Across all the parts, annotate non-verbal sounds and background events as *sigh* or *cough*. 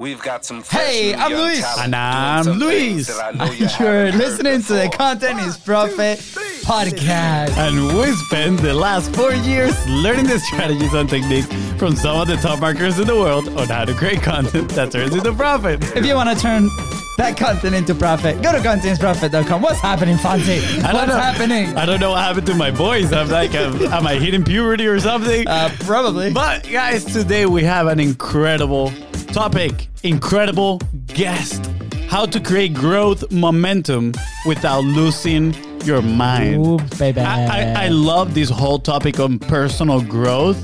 We've got some fresh Hey, new I'm young Luis. And I'm Luis. things that I know you *laughs* You're listening to the before. Content is Profit podcast. And we spent the last four years learning the strategies and techniques from some of the top marketers in the world on how to create content that turns into profit. If you want to turn that content into profit, go to contentsprofit.com. What's happening, Fonzie? What's know. happening? I don't know what happened to my voice. I'm like, am, am I hitting puberty or something? Uh, probably. But guys, today we have an incredible topic, incredible guest. How to create growth momentum without losing your mind. Ooh, baby. I, I, I love this whole topic on personal growth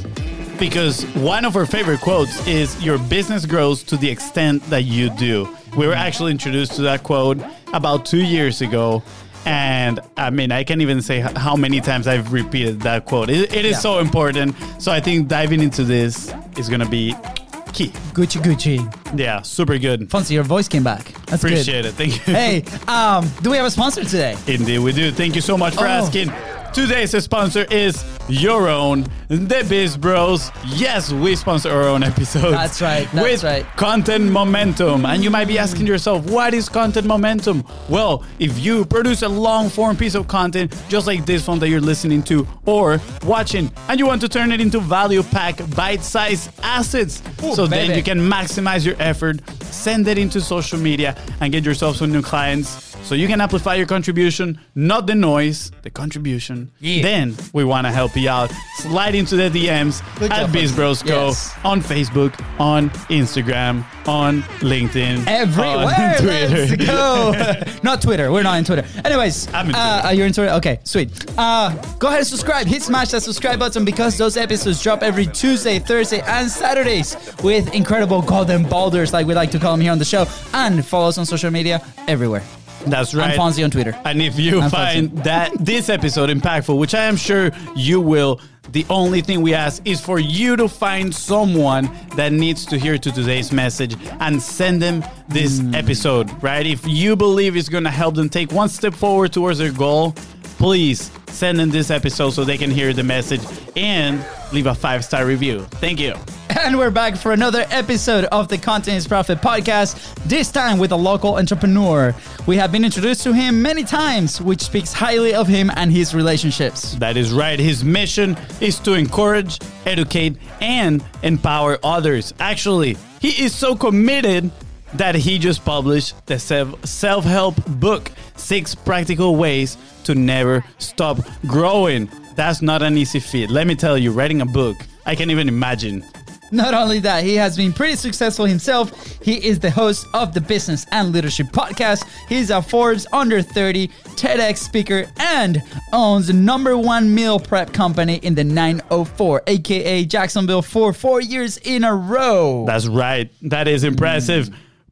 because one of our favorite quotes is your business grows to the extent that you do. We were actually introduced to that quote about two years ago. And I mean, I can't even say how many times I've repeated that quote. It, it is Yeah. so important. So I think diving into this is going to be key. Gucci Gucci. Yeah, super good. Fonzie, your voice came back. That's Appreciate good. it. Thank you. Hey, um, do we have a sponsor today? Indeed, we do. Thank you so much for Oh. asking. Today's sponsor is your own, the Biz Bros. Yes, we sponsor our own episodes. That's right, that's with right. Content Momentum. And you might be asking yourself, what is Content Momentum? Well, if you produce a long form piece of content, just like this one that you're listening to or watching, and you want to turn it into value pack, bite sized assets, Ooh, so then you can maximize your effort, send it into social media, and get yourself some new clients. So you can amplify your contribution, not the noise, the contribution. Yeah. Then we want to help you out. Slide into the DMs Good at Biz Bros Go Yes. on Facebook, on Instagram, on LinkedIn, Everywhere. on *laughs* Twitter. Let's go. *laughs* not Twitter. We're not in Twitter. Anyways, I'm in uh, Twitter. uh, you're in Twitter. Okay, sweet. Uh, go ahead and subscribe. Hit smash that subscribe button because those episodes drop every Tuesday, Thursday, and Saturdays with incredible golden boulders, like we like to call them here on the show. And follow us on social media everywhere. That's right. I'm Fonzie on Twitter. And if you I'm find that this episode impactful, which I am sure you will, the only thing we ask is for you to find someone that needs to hear to today's message and send them this Hmm. episode, right? If you believe it's going to help them take one step forward towards their goal, please send in this episode so they can hear the message and leave a five star review. Thank you. And we're back for another episode of the Content is Profit podcast, this time with a local entrepreneur. We have been introduced to him many times, which speaks highly of him and his relationships. That is right. His mission is to encourage, educate, and empower others. Actually, he is so committed that he just published the self help book Six Practical Ways to Never Stop Growing. That's not an easy feat. Let me tell you, writing a book, I can't even imagine. Not only that, he has been pretty successful himself. He is the host of the Business and Leadership Podcast. He's a Forbes Under 30 TEDx speaker and owns the number one meal prep company in the 904, aka Jacksonville, for four years in a row. That's right. That is impressive.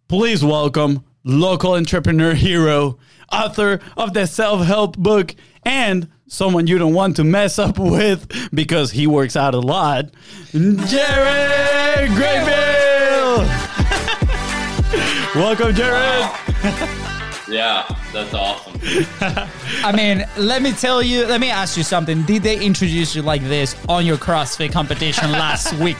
Please welcome local entrepreneur hero, author of the self help book, and someone you don't want to mess up with because he works out a lot, Jared Graybill. *laughs* welcome, Jared. *laughs* Yeah, that's awesome. I mean, let me tell you, let me ask you something. Did they introduce you like this on your CrossFit competition last *laughs* week?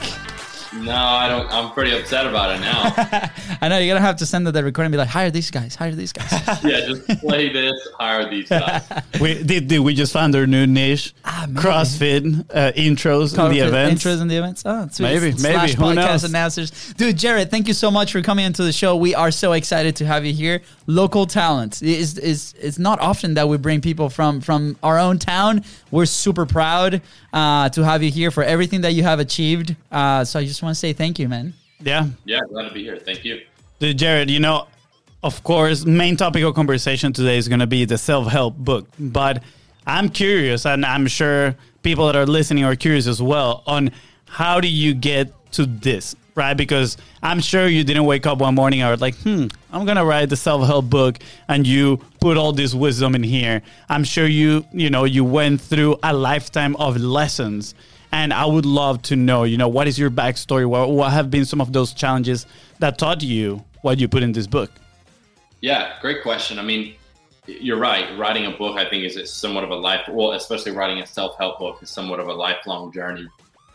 No, I don't. I'm pretty upset about it now. *laughs* I know you're gonna have to send them the recording and be like, hire these guys, hire these guys. *laughs* yeah, just play this, hire these guys. *laughs* We did, did we just found our new niche? Ah. CrossFit uh, intros in the events. Intros in the events. Oh, sweet. Maybe, Slash maybe, who podcast knows? announcers. Dude, Jared, thank you so much for coming into the show. We are so excited to have you here. Local talent. It's, it's, it's not often that we bring people from, from our own town. We're super proud uh, to have you here for everything that you have achieved. Uh, so I just want to say thank you, man. Yeah. Yeah, glad to be here. Thank you. Dude, Jared, you know, of course, main topic of conversation today is going to be the self help book. But I'm curious, and I'm sure people that are listening are curious as well, on how do you get to this, right? Because I'm sure you didn't wake up one morning and were like, hmm, I'm to write the self help book, and you put all this wisdom in here. I'm sure you, you know, you went through a lifetime of lessons. And I would love to know, you know, what is your backstory? What, what have been some of those challenges that taught you what you put in this book? Yeah, great question. I mean, you're right. Writing a book, I think, is somewhat of a life. Well, especially writing a self-help book is somewhat of a lifelong journey.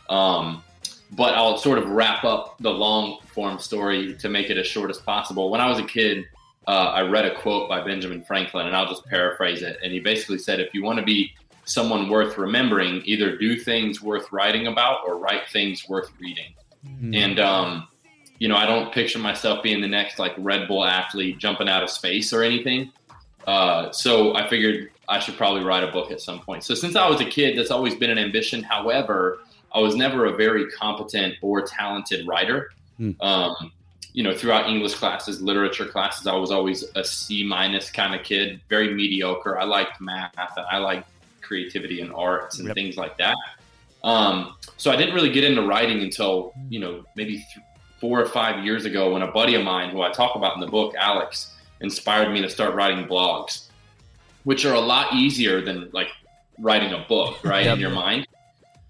Um, but I'll sort of wrap up the long form story to make it as short as possible. When I was a kid, uh, I read a quote by Benjamin Franklin, and I'll just paraphrase it. And he basically said, if you want to be someone worth remembering, either do things worth writing about or write things worth reading. Mm-hmm. And, um, you know, I don't picture myself being the next like Red Bull athlete jumping out of space or anything. Uh, so I figured I should probably write a book at some point. So since I was a kid, that's always been an ambition. However, I was never a very competent or talented writer. Hmm. Um, you know, throughout English classes, literature classes, I was always a C minus kind of kid, very mediocre. I liked math, I liked creativity and arts and yep. things like that. Um, so I didn't really get into writing until you know maybe th- four or five years ago when a buddy of mine, who I talk about in the book, Alex, inspired me to start writing blogs, which are a lot easier than like writing a book, right, yep. in your mind.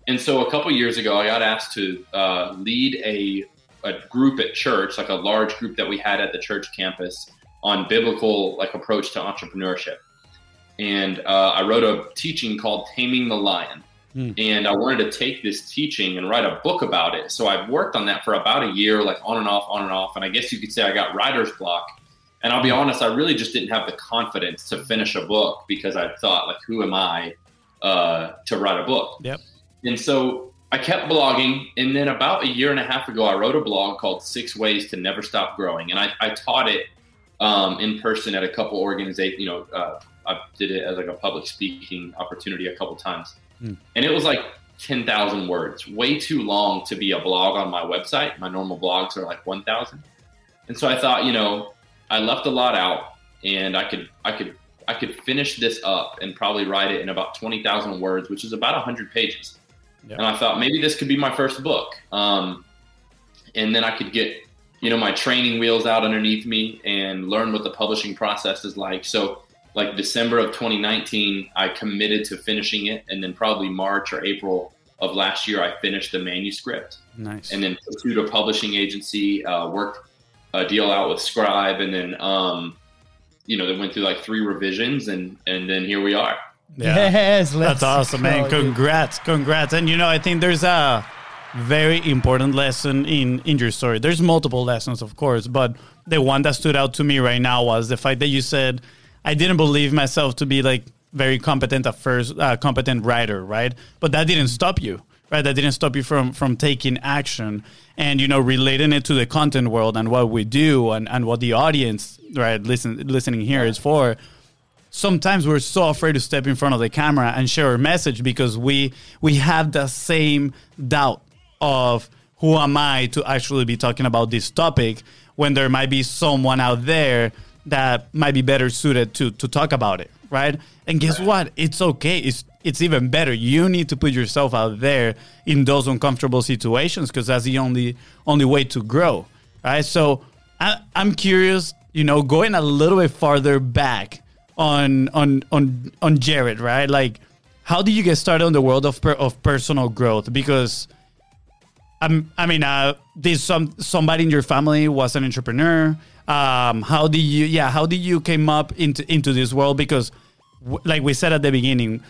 And so a couple years ago, I got asked to uh, lead a, a group at church, like a large group that we had at the church campus on biblical like approach to entrepreneurship. And uh, I wrote a teaching called Taming the Lion. Mm. And I wanted to take this teaching and write a book about it. So I've worked on that for about a year, like on and off, on and off. And I guess you could say I got writer's block. And I'll be honest, I really just didn't have the confidence to finish a book because I thought, like, who am I uh, to write a book? Yep. And so I kept blogging. And then about a year and a half ago, I wrote a blog called Six Ways to Never Stop Growing. And I, I taught it um, in person at a couple organizations. You know, uh, I did it as like a public speaking opportunity a couple times. Mm. And it was like 10,000 words, way too long to be a blog on my website. My normal blogs are like 1,000. And so I thought, you know, I left a lot out and I could, I could, I could finish this up and probably write it in about 20,000 words, which is about 100 pages. Yep. And I thought maybe this could be my first book. Um, and then I could get, you know, my training wheels out underneath me and learn what the publishing process is like. So, like December of 2019, I committed to finishing it. And then probably March or April of last year, I finished the manuscript. Nice. And then pursued a publishing agency, uh, worked a deal out with Scribe, and then, um, you know, they went through like three revisions, and and then here we are. Yeah. Yes, that's awesome, man. Congrats, congrats. And you know, I think there's a very important lesson in in your story. There's multiple lessons, of course, but the one that stood out to me right now was the fact that you said, "I didn't believe myself to be like very competent at first, uh, competent writer, right? But that didn't stop you, right? That didn't stop you from from taking action and you know relating it to the content world and what we do and and what the audience, right, listen listening here is for." Sometimes we're so afraid to step in front of the camera and share our message because we we have the same doubt of who am I to actually be talking about this topic when there might be someone out there that might be better suited to to talk about it, right? And guess what? It's okay. It's it's even better. You need to put yourself out there in those uncomfortable situations because that's the only only way to grow, right? So I, I'm curious, you know, going a little bit farther back on on on on Jared, right? Like, how did you get started on the world of per, of personal growth? Because I'm, I mean, uh, did some somebody in your family was an entrepreneur? Um, how did you, yeah, how did you came up into into this world? Because, w- like we said at the beginning,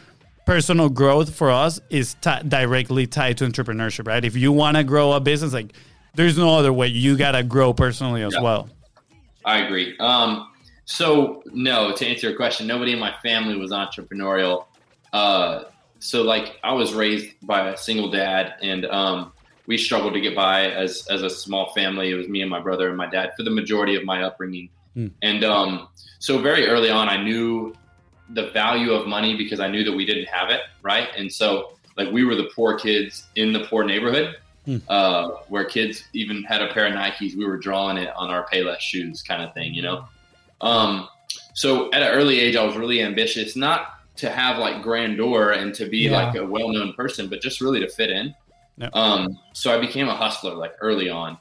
personal growth for us is t- directly tied to entrepreneurship, right? If you want to grow a business, like there's no other way. You gotta grow personally as yeah. well. I agree. Um, so no, to answer your question, nobody in my family was entrepreneurial. Uh, so like I was raised by a single dad, and um, we struggled to get by as as a small family. It was me and my brother and my dad for the majority of my upbringing. Mm. And um, so very early on, I knew the value of money because I knew that we didn't have it, right? And so like we were the poor kids in the poor neighborhood. Mm. Uh, where kids even had a pair of Nikes, we were drawing it on our Payless shoes, kind of thing, you know. Um, so at an early age, I was really ambitious, not to have like grandeur and to be yeah. like a well-known person, but just really to fit in. Yep. Um, so I became a hustler like early on,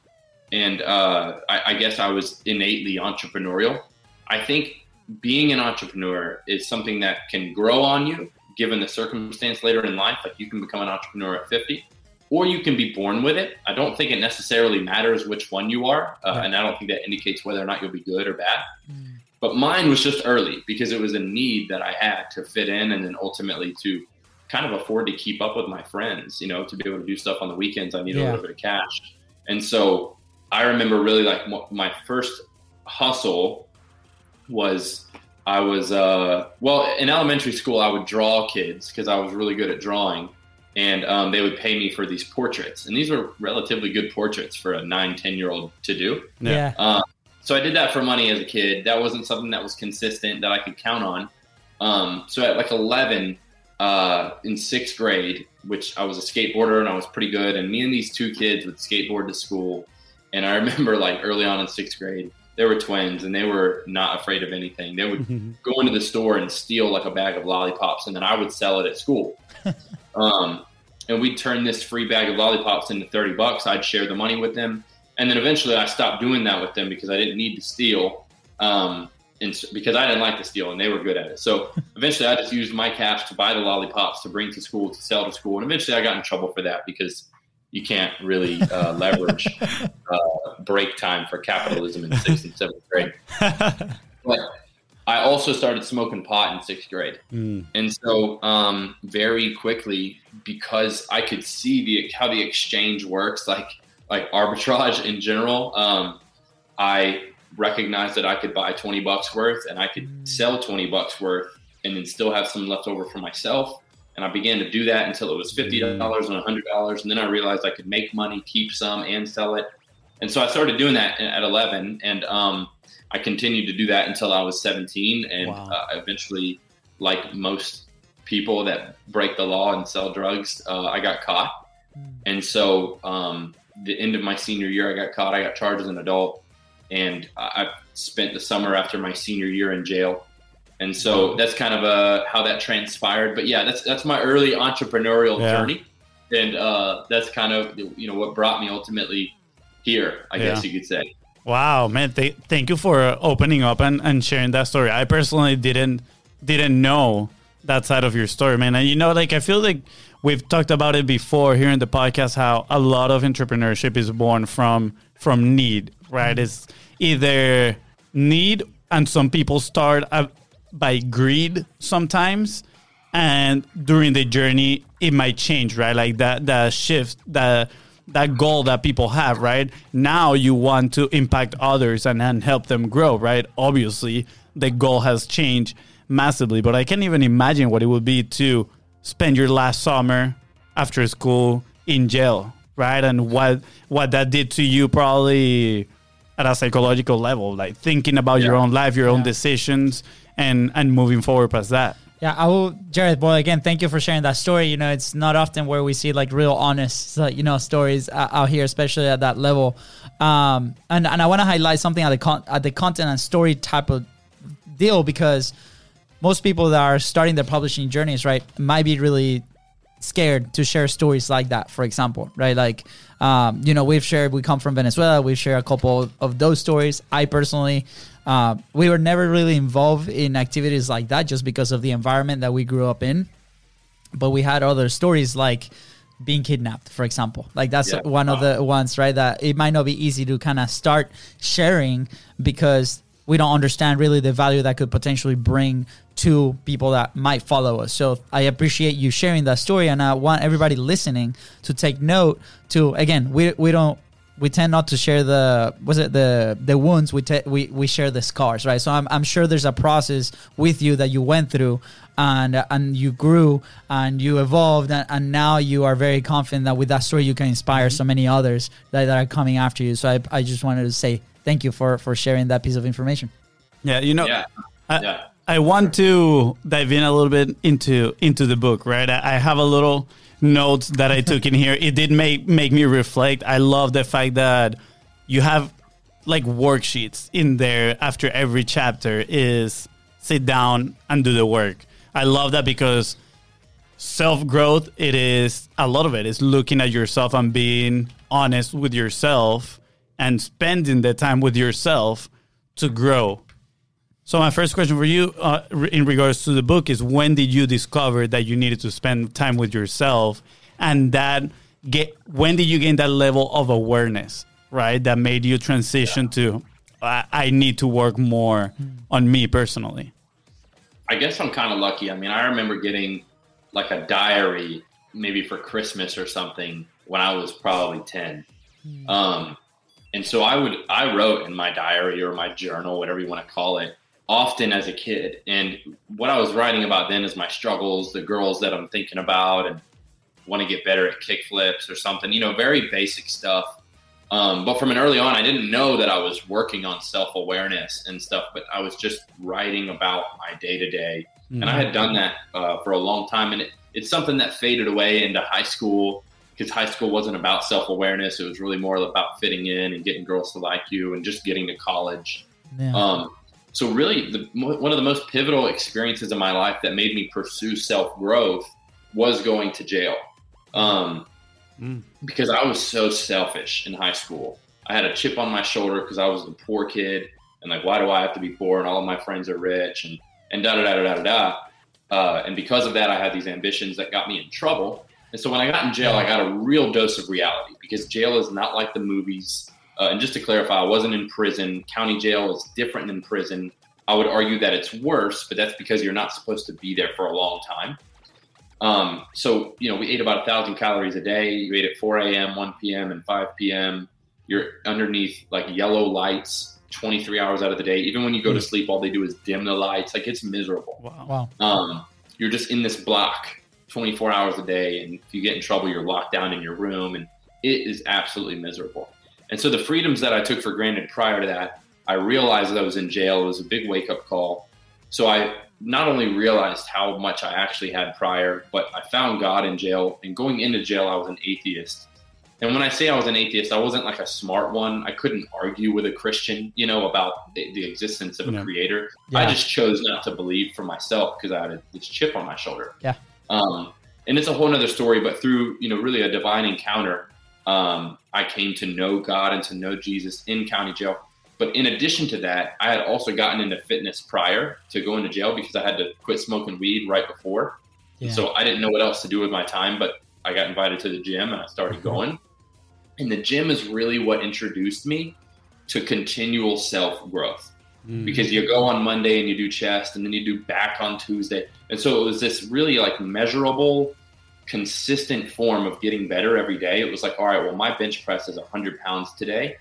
and uh, I, I guess I was innately entrepreneurial. I think being an entrepreneur is something that can grow on you given the circumstance later in life. Like you can become an entrepreneur at 50, or you can be born with it. I don't think it necessarily matters which one you are, uh, and I don't think that indicates whether or not you'll be good or bad. Mm. But mine was just early because it was a need that I had to fit in and then ultimately to kind of afford to keep up with my friends. You know, to be able to do stuff on the weekends, I needed Yeah. a little bit of cash. And so I remember really like m- my first hustle was I was uh well in elementary school I would draw kids because I was really good at drawing and um, they would pay me for these portraits and these were relatively good portraits for a nine ten year old to do Yeah. Yeah. so I did that for money as a kid that wasn't something that was consistent that I could count on um, so at like 11 uh, in sixth grade which I was a skateboarder and I was pretty good and me and these two kids would skateboard to school and I *laughs* remember like early on in sixth grade they were twins and they were not afraid of anything they would *laughs* go into the store and steal like a bag of lollipops and then I would sell it at school. *laughs* um, and we'd turn this free bag of lollipops into 30 bucks. I'd share the money with them. And then eventually I stopped doing that with them because I didn't need to steal. Um, and because I didn't like to steal and they were good at it. So *laughs* eventually I just used my cash to buy the lollipops to bring to school, to sell to school. And eventually I got in trouble for that because you can't really uh, *laughs* leverage uh, break time for capitalism in sixth and seventh grade. *laughs* But I also started smoking pot in sixth grade. Mm. And so, um, very quickly, because I could see the how the exchange works, like like arbitrage in general, um, I recognized that I could buy twenty bucks worth, and I could sell twenty bucks worth, and then still have some left over for myself. And I began to do that until it was fifty dollars and hundred dollars, and then I realized I could make money, keep some, and sell it. And so I started doing that at eleven, and um, I continued to do that until I was 17, and Wow. uh, eventually, like most people that break the law and sell drugs, uh, I got caught. And so, um, the end of my senior year, I got caught. I got charged as an adult, and I spent the summer after my senior year in jail. And so that's kind of uh, how that transpired. But yeah, that's that's my early entrepreneurial Yeah. journey, and uh, that's kind of you know what brought me ultimately here. I guess you could say. Wow, man! Th- thank you for opening up and, and sharing that story. I personally didn't didn't know that side of your story, man. And you know, like I feel like we've talked about it before here in the podcast. How a lot of entrepreneurship is born from from need, right? It's either need, and some people start uh, by greed sometimes, and during the journey it might change, right? Like that that shift that that goal that people have, right? Now you want to impact others and, and help them grow, right? Obviously, the goal has changed massively, but I can't even imagine what it would be to spend your last summer after school in jail, right? And what what that did to you probably at a psychological level, like thinking about your own life, your own decisions and and moving forward past that. Yeah, I will, Jared. Boy, again, thank you for sharing that story. You know, it's not often where we see like real, honest, you know, stories uh, out here, especially at that level. Um, and and I want to highlight something at the con- at the content and story type of deal because most people that are starting their publishing journeys, right, might be really scared to share stories like that. For example, right, like, um, you know, we've shared. We come from Venezuela. We've shared a couple of those stories. I personally. Uh, we were never really involved in activities like that just because of the environment that we grew up in. But we had other stories like being kidnapped, for example. Like that's Yeah. one of the ones, right? That it might not be easy to kind of start sharing because we don't understand really the value that could potentially bring to people that might follow us. So I appreciate you sharing that story, and I want everybody listening to take note. To again, we we don't we tend not to share the was it the the wounds we te- we we share the scars right so I'm, I'm sure there's a process with you that you went through and and you grew and you evolved and, and now you are very confident that with that story you can inspire mm-hmm. so many others that, that are coming after you so I, I just wanted to say thank you for for sharing that piece of information Yeah, you know, Yeah. I, Yeah. I want to dive in a little bit into into the book, right? I, I have a little notes that I took in here. It did make make me reflect. I love the fact that you have like worksheets in there after every chapter is sit down and do the work. I love that because self growth it is a lot of it is looking at yourself and being honest with yourself and spending the time with yourself to grow so my first question for you, uh, in regards to the book, is when did you discover that you needed to spend time with yourself, and that get when did you gain that level of awareness, right? That made you transition to I, I need to work more on me personally. I guess I'm kind of lucky. I mean, I remember getting like a diary, maybe for Christmas or something, when I was probably ten. Um, and so I would I wrote in my diary or my journal, whatever you want to call it, often as a kid. And what I was writing about then is my struggles, the girls that I'm thinking about, and want to get better at kick flips or something. You know, very basic stuff. Um, but from an early on, I didn't know that I was working on self awareness and stuff. But I was just writing about my day to day, and I had done that uh, for a long time. And it, it's something that faded away into high school because high school wasn't about self awareness. It was really more about fitting in and getting girls to like you and just getting to college. Yeah. Um, so really, the, one of the most pivotal experiences in my life that made me pursue self growth was going to jail. Um, Mm. because I was so selfish in high school. I had a chip on my shoulder because I was the poor kid, and like, why do I have to be poor? And all of my friends are rich, and and da da da da da da. da. Uh, and because of that, I had these ambitions that got me in trouble. And so when I got in jail, I got a real dose of reality because jail is not like the movies. Uh, and just to clarify, I wasn't in prison. County jail is different than prison. I would argue that it's worse, but that's because you're not supposed to be there for a long time. Um, so, you know, we ate about a thousand calories a day. You ate at 4 a.m., 1 p.m., and 5 p.m. You're underneath like yellow lights 23 hours out of the day. Even when you go to sleep, all they do is dim the lights. Like it's miserable. Wow. wow. Um, you're just in this block 24 hours a day. And if you get in trouble, you're locked down in your room. And it is absolutely miserable. And so the freedoms that I took for granted prior to that, I realized that I was in jail. It was a big wake up call. So I not only realized how much I actually had prior, but I found God in jail. And going into jail, I was an atheist. And when I say I was an atheist, I wasn't like a smart one. I couldn't argue with a Christian, you know, about the, the existence of a creator. Yeah. I just chose not to believe for myself because I had a, this chip on my shoulder. Yeah. Um, and it's a whole other story, but through, you know, really a divine encounter, um, I came to know God and to know Jesus in county jail. But in addition to that, I had also gotten into fitness prior to going to jail because I had to quit smoking weed right before. Yeah. So I didn't know what else to do with my time, but I got invited to the gym and I started going. And the gym is really what introduced me to continual self growth Mm. because you go on Monday and you do chest and then you do back on Tuesday. And so it was this really like measurable, consistent form of getting better every day. It was like, all right, well, my bench press is 100 pounds today.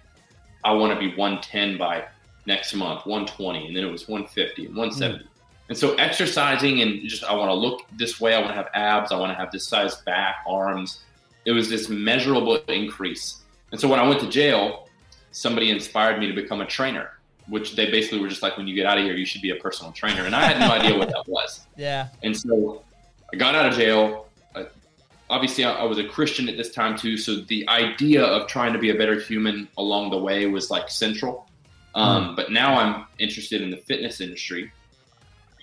I want to be 110 by next month, 120. And then it was 150 and 170. Hmm. And so exercising and just, I want to look this way. I want to have abs. I want to have this size back, arms. It was this measurable increase. And so when I went to jail, somebody inspired me to become a trainer which they basically were just like, when you get out of here, you should be a personal trainer. And I had no *laughs* idea what that was. Yeah. And so I got out of jail. Obviously, I, I was a Christian at this time too. So the idea of trying to be a better human along the way was like central. Um, But now I'm interested in the fitness industry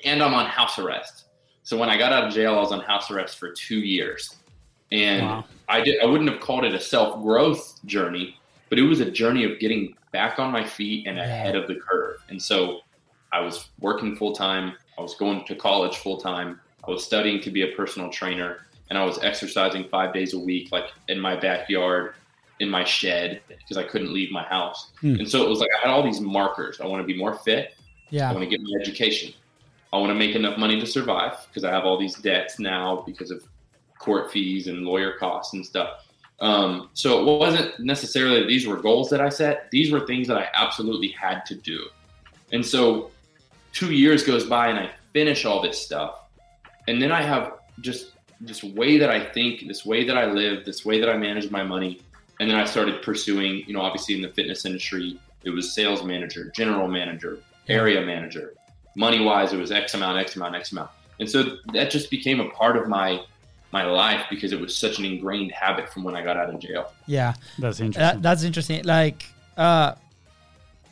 and I'm on house arrest. So when I got out of jail, I was on house arrest for two years. And Wow. I did I wouldn't have called it a self growth journey, but it was a journey of getting back on my feet and ahead of the curve. And so I was working full time, I was going to college full time, I was studying to be a personal trainer, and I was exercising five days a week, like in my backyard, in my shed, because I couldn't leave my house. Hmm. And so it was like I had all these markers. I want to be more fit, Yeah. I want to get my education. I want to make enough money to survive because I have all these debts now because of court fees and lawyer costs and stuff. Um, so it wasn't necessarily that these were goals that I set. These were things that I absolutely had to do. And so two years goes by and I finish all this stuff. And then I have just this way that I think, this way that I live, this way that I manage my money. And then I started pursuing, you know, obviously in the fitness industry, it was sales manager, general manager, area manager. Money wise, it was X amount, X amount, X amount. And so that just became a part of my my life because it was such an ingrained habit from when I got out of jail. Yeah. That's interesting. That, that's interesting. Like, uh,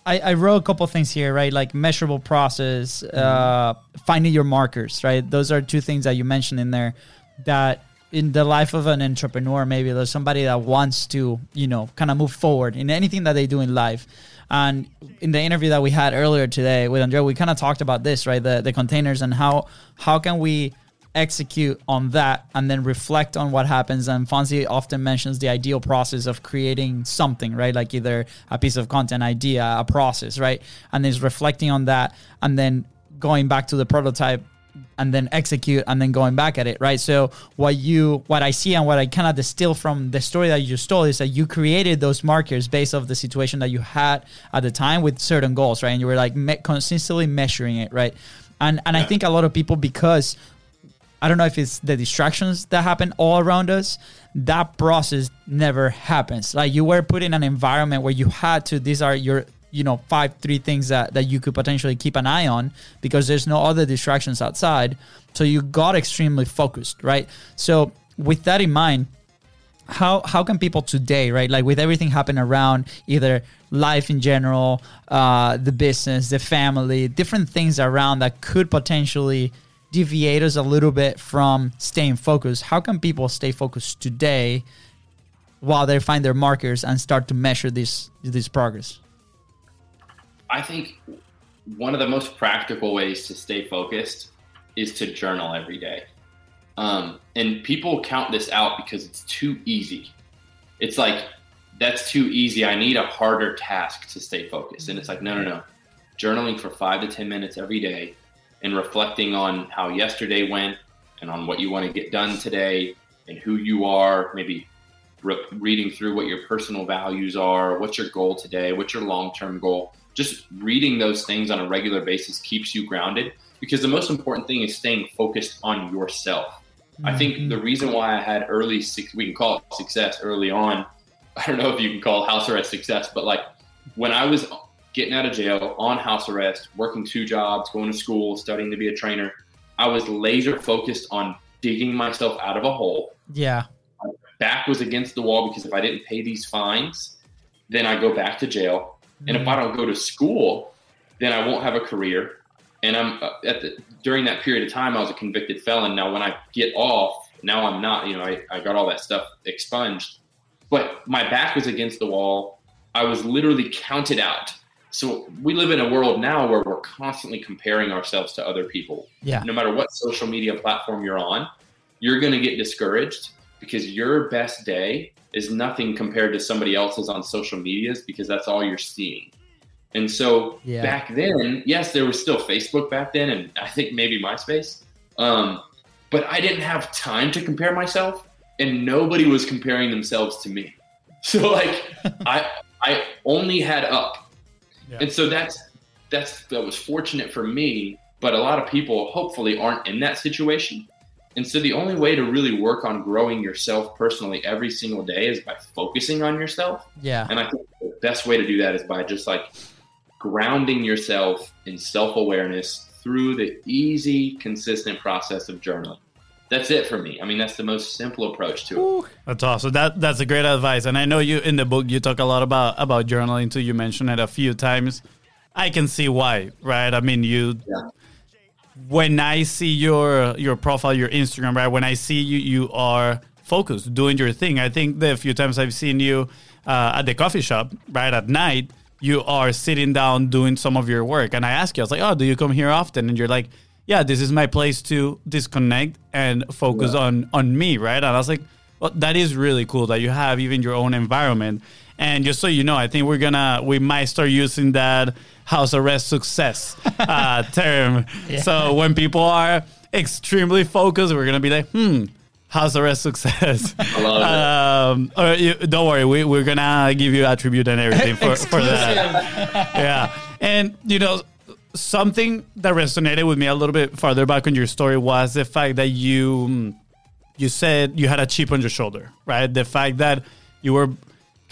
I, I wrote a couple things here, right? Like measurable process, uh, finding your markers, right? Those are two things that you mentioned in there that in the life of an entrepreneur, maybe there's somebody that wants to, you know, kind of move forward in anything that they do in life. And in the interview that we had earlier today with Andrea, we kind of talked about this, right? The the containers and how how can we execute on that and then reflect on what happens. And Fonzie often mentions the ideal process of creating something, right? Like either a piece of content, idea, a process, right? And is reflecting on that and then going back to the prototype and then execute and then going back at it right? So what you what i see and what i kind of distill from the story that you just told is that you created those markers based off the situation that you had at the time with certain goals right? And you were like me- consistently measuring it right? And and yeah. i think a lot of people because i don't know if it's the distractions that happen all around us that process never happens. Like you were put in an environment where you had to these are your you know five three things that that you could potentially keep an eye on because there's no other distractions outside. So you got extremely focused right? So with that in mind how how can people today right like with everything happening around either life in general uh the business the family different things around that could potentially deviate us a little bit from staying focused how can people stay focused today while they find their markers and start to measure this this progress I think one of the most practical ways to stay focused is to journal every day. Um, and people count this out because it's too easy. It's like, that's too easy. I need a harder task to stay focused. And it's like, no, no, no. Journaling for five to 10 minutes every day and reflecting on how yesterday went and on what you want to get done today and who you are, maybe re- reading through what your personal values are, what's your goal today, what's your long term goal just reading those things on a regular basis keeps you grounded because the most important thing is staying focused on yourself. Mm-hmm. I think the reason why I had early, we can call it success early on. *laughs* I don't know if you can call house arrest success, but like when I was getting out of jail on house arrest, working two jobs, going to school, studying to be a trainer, I was laser focused on digging myself out of a hole. Yeah. My back was against the wall because if I didn't pay these fines, then I go back to jail and if I don't go to school, then I won't have a career. And I'm uh, at the during that period of time, I was a convicted felon. Now, when I get off, now I'm not. You know, I, I got all that stuff expunged, but my back was against the wall. I was literally counted out. So we live in a world now where we're constantly comparing ourselves to other people. Yeah. No matter what social media platform you're on, you're going to get discouraged because your best day is nothing compared to somebody else's on social medias because that's all you're seeing. And so yeah. back then, yes, there was still Facebook back then, and I think maybe MySpace. Um, but I didn't have time to compare myself, and nobody was comparing themselves to me. *laughs* So like, *laughs* I I only had up, yeah. and so that's that's that was fortunate for me. But a lot of people hopefully aren't in that situation. And so the only way to really work on growing yourself personally every single day is by focusing on yourself. Yeah. And I think the best way to do that is by just like grounding yourself in self awareness through the easy, consistent process of journaling. That's it for me. I mean, that's the most simple approach to it. That's awesome. That that's a great advice. And I know you in the book you talk a lot about about journaling too. You mentioned it a few times. I can see why, right? I mean, you yeah when I see your your profile, your Instagram, right? When I see you, you are focused, doing your thing. I think the few times I've seen you uh, at the coffee shop, right at night, you are sitting down doing some of your work. And I ask you, I was like, "Oh, do you come here often?" And you're like, "Yeah, this is my place to disconnect and focus yeah. on on me," right? And I was like, "Well, that is really cool that you have even your own environment." And just so you know, I think we're gonna we might start using that house arrest success uh, *laughs* term. Yeah. So when people are extremely focused, we're gonna be like, hmm, house arrest success. um, or you, don't worry, we, we're gonna give you attribute and everything for, for that. yeah, and you know something that resonated with me a little bit farther back in your story was the fact that you you said you had a chip on your shoulder, right? The fact that you were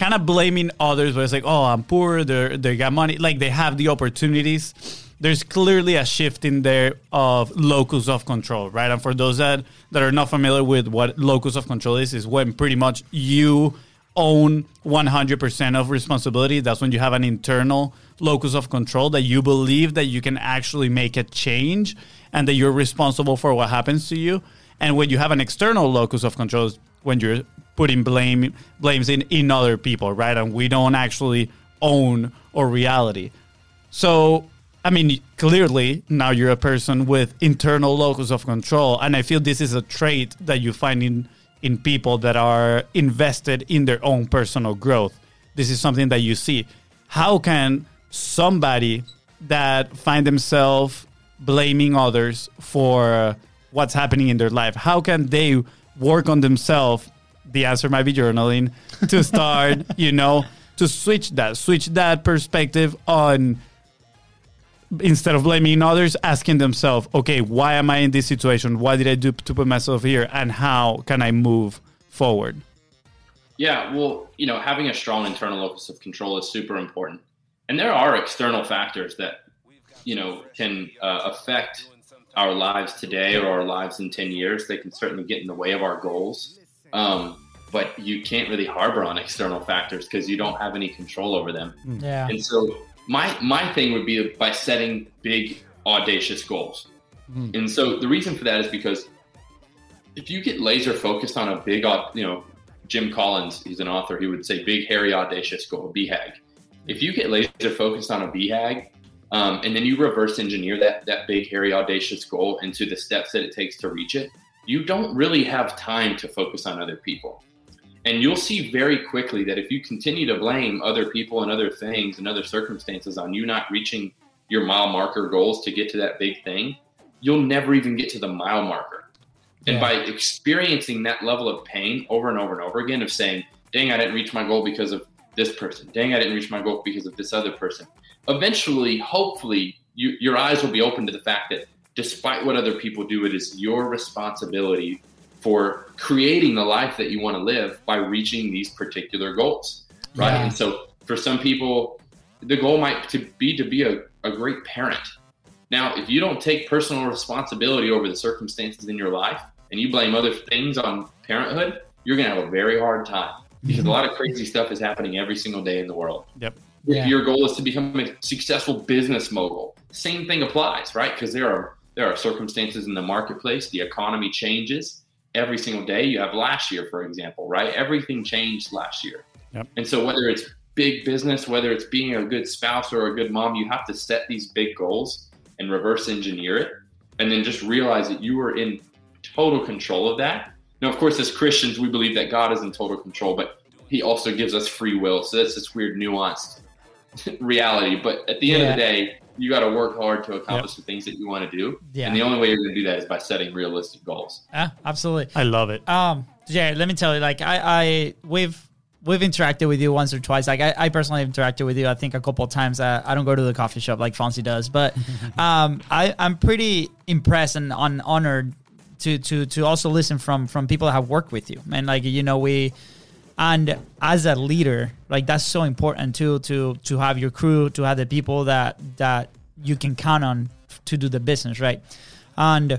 kind of blaming others, but it's like, oh, I'm poor, they they got money, like they have the opportunities. There's clearly a shift in there of locus of control, right? And for those that that are not familiar with what locus of control is, is when pretty much you own 100% of responsibility. That's when you have an internal locus of control that you believe that you can actually make a change and that you're responsible for what happens to you. And when you have an external locus of control, when you're putting blame blames in in other people, right? And we don't actually own our reality. So, I mean, clearly now you're a person with internal locus of control, and I feel this is a trait that you find in in people that are invested in their own personal growth. This is something that you see. How can somebody that find themselves blaming others for what's happening in their life? How can they work on themselves? The answer might be journaling to start, you know, to switch that, switch that perspective on instead of blaming others, asking themselves, okay, why am I in this situation? What did I do to put myself here? And how can I move forward? Yeah, well, you know, having a strong internal locus of control is super important. And there are external factors that, you know, can uh, affect our lives today or our lives in 10 years. They can certainly get in the way of our goals. Um, but you can't really harbor on external factors because you don't have any control over them. Yeah. And so my my thing would be by setting big audacious goals. Mm. And so the reason for that is because if you get laser focused on a big, you know, Jim Collins, he's an author, he would say big, hairy, audacious goal, BHAG. If you get laser focused on a BHAG, um, and then you reverse engineer that that big, hairy, audacious goal into the steps that it takes to reach it, you don't really have time to focus on other people. And you'll see very quickly that if you continue to blame other people and other things and other circumstances on you not reaching your mile marker goals to get to that big thing, you'll never even get to the mile marker. And by experiencing that level of pain over and over and over again, of saying, dang, I didn't reach my goal because of this person, dang, I didn't reach my goal because of this other person, eventually, hopefully, you, your eyes will be open to the fact that despite what other people do, it is your responsibility for creating the life that you want to live by reaching these particular goals right? Yeah. and so for some people the goal might to be to be a, a great parent. Now if you don't take personal responsibility over the circumstances in your life and you blame other things on parenthood you're going to have a very hard time because a lot of crazy stuff is happening every single day in the world. Yep. If your goal is to become a successful business mogul same thing applies right? Because there are there are circumstances in the marketplace the economy changes every single day. You have last year, for example, right? Everything changed last year. Yep. And so whether it's big business, whether it's being a good spouse or a good mom, you have to set these big goals and reverse engineer it and then just realize that you are in total control of that. Now, of course, as Christians, we believe that God is in total control, but he also gives us free will. So that's this weird nuanced *laughs* reality. But at the yeah. end of the day, you got to work hard to accomplish yep. the things that you want to do. Yeah. And the only way you're going to do that is by setting realistic goals. Yeah, absolutely. I love it. Um, Jared, let me tell you, like I, I, we've, we've interacted with you once or twice. Like I, I personally interacted with you, I think a couple of times. Uh, I don't go to the coffee shop like Fonzie does, but *laughs* um, I, I'm pretty impressed and on, honored to, to, to also listen from, from people that have worked with you. And like, you know, we, and as a leader like that's so important too to to have your crew to have the people that that you can count on to do the business right? And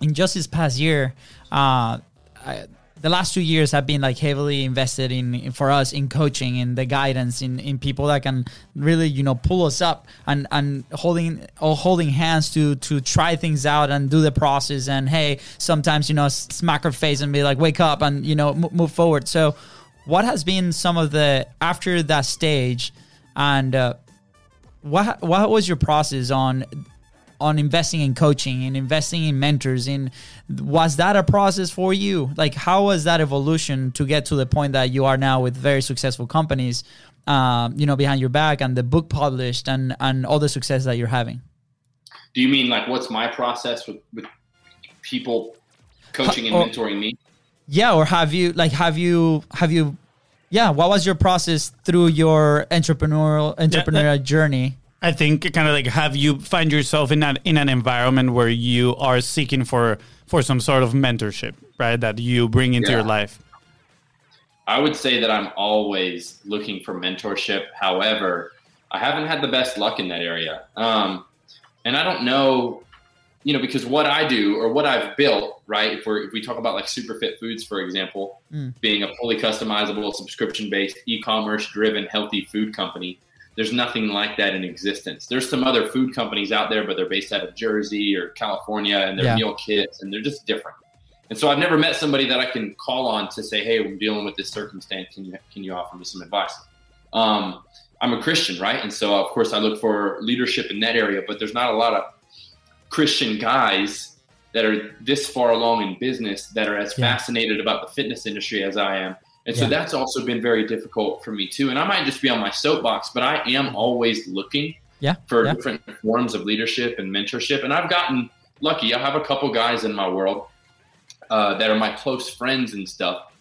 in just this past year uh I, the last two years have been like heavily invested in, in, for us in coaching in the guidance in, in people that can really you know pull us up and and holding or holding hands to to try things out and do the process and hey sometimes you know smack our face and be like wake up and you know m- move forward. So what has been some of the after that stage and uh, what what was your process on on investing in coaching and investing in mentors in was that a process for you? Like how was that evolution to get to the point that you are now with very successful companies um, you know behind your back and the book published and and all the success that you're having? Do you mean like what's my process with, with people coaching and mentoring me? Yeah or have you like have you have you yeah what was your process through your entrepreneurial entrepreneurial yeah, that, journey i think kind of like have you find yourself in that in an environment where you are seeking for for some sort of mentorship right that you bring into yeah. your life i would say that i'm always looking for mentorship however i haven't had the best luck in that area um, and i don't know you know, because what I do or what I've built, right? If, we if we talk about like Superfit Foods, for example, mm. being a fully customizable, subscription based, e commerce driven, healthy food company, there's nothing like that in existence. There's some other food companies out there, but they're based out of Jersey or California and they're yeah. meal kits and they're just different. And so I've never met somebody that I can call on to say, "Hey, I'm dealing with this circumstance. Can you can you offer me some advice?" Um, I'm a Christian, right? And so of course I look for leadership in that area, but there's not a lot of Christian guys that are this far along in business that are as yeah. fascinated about the fitness industry as I am. And so that's also been very difficult for me too. And I might just be on my soapbox, but I am always looking yeah, for yeah. different forms of leadership and mentorship. And I've gotten lucky. I have a couple guys in my world uh, that are my close friends and stuff.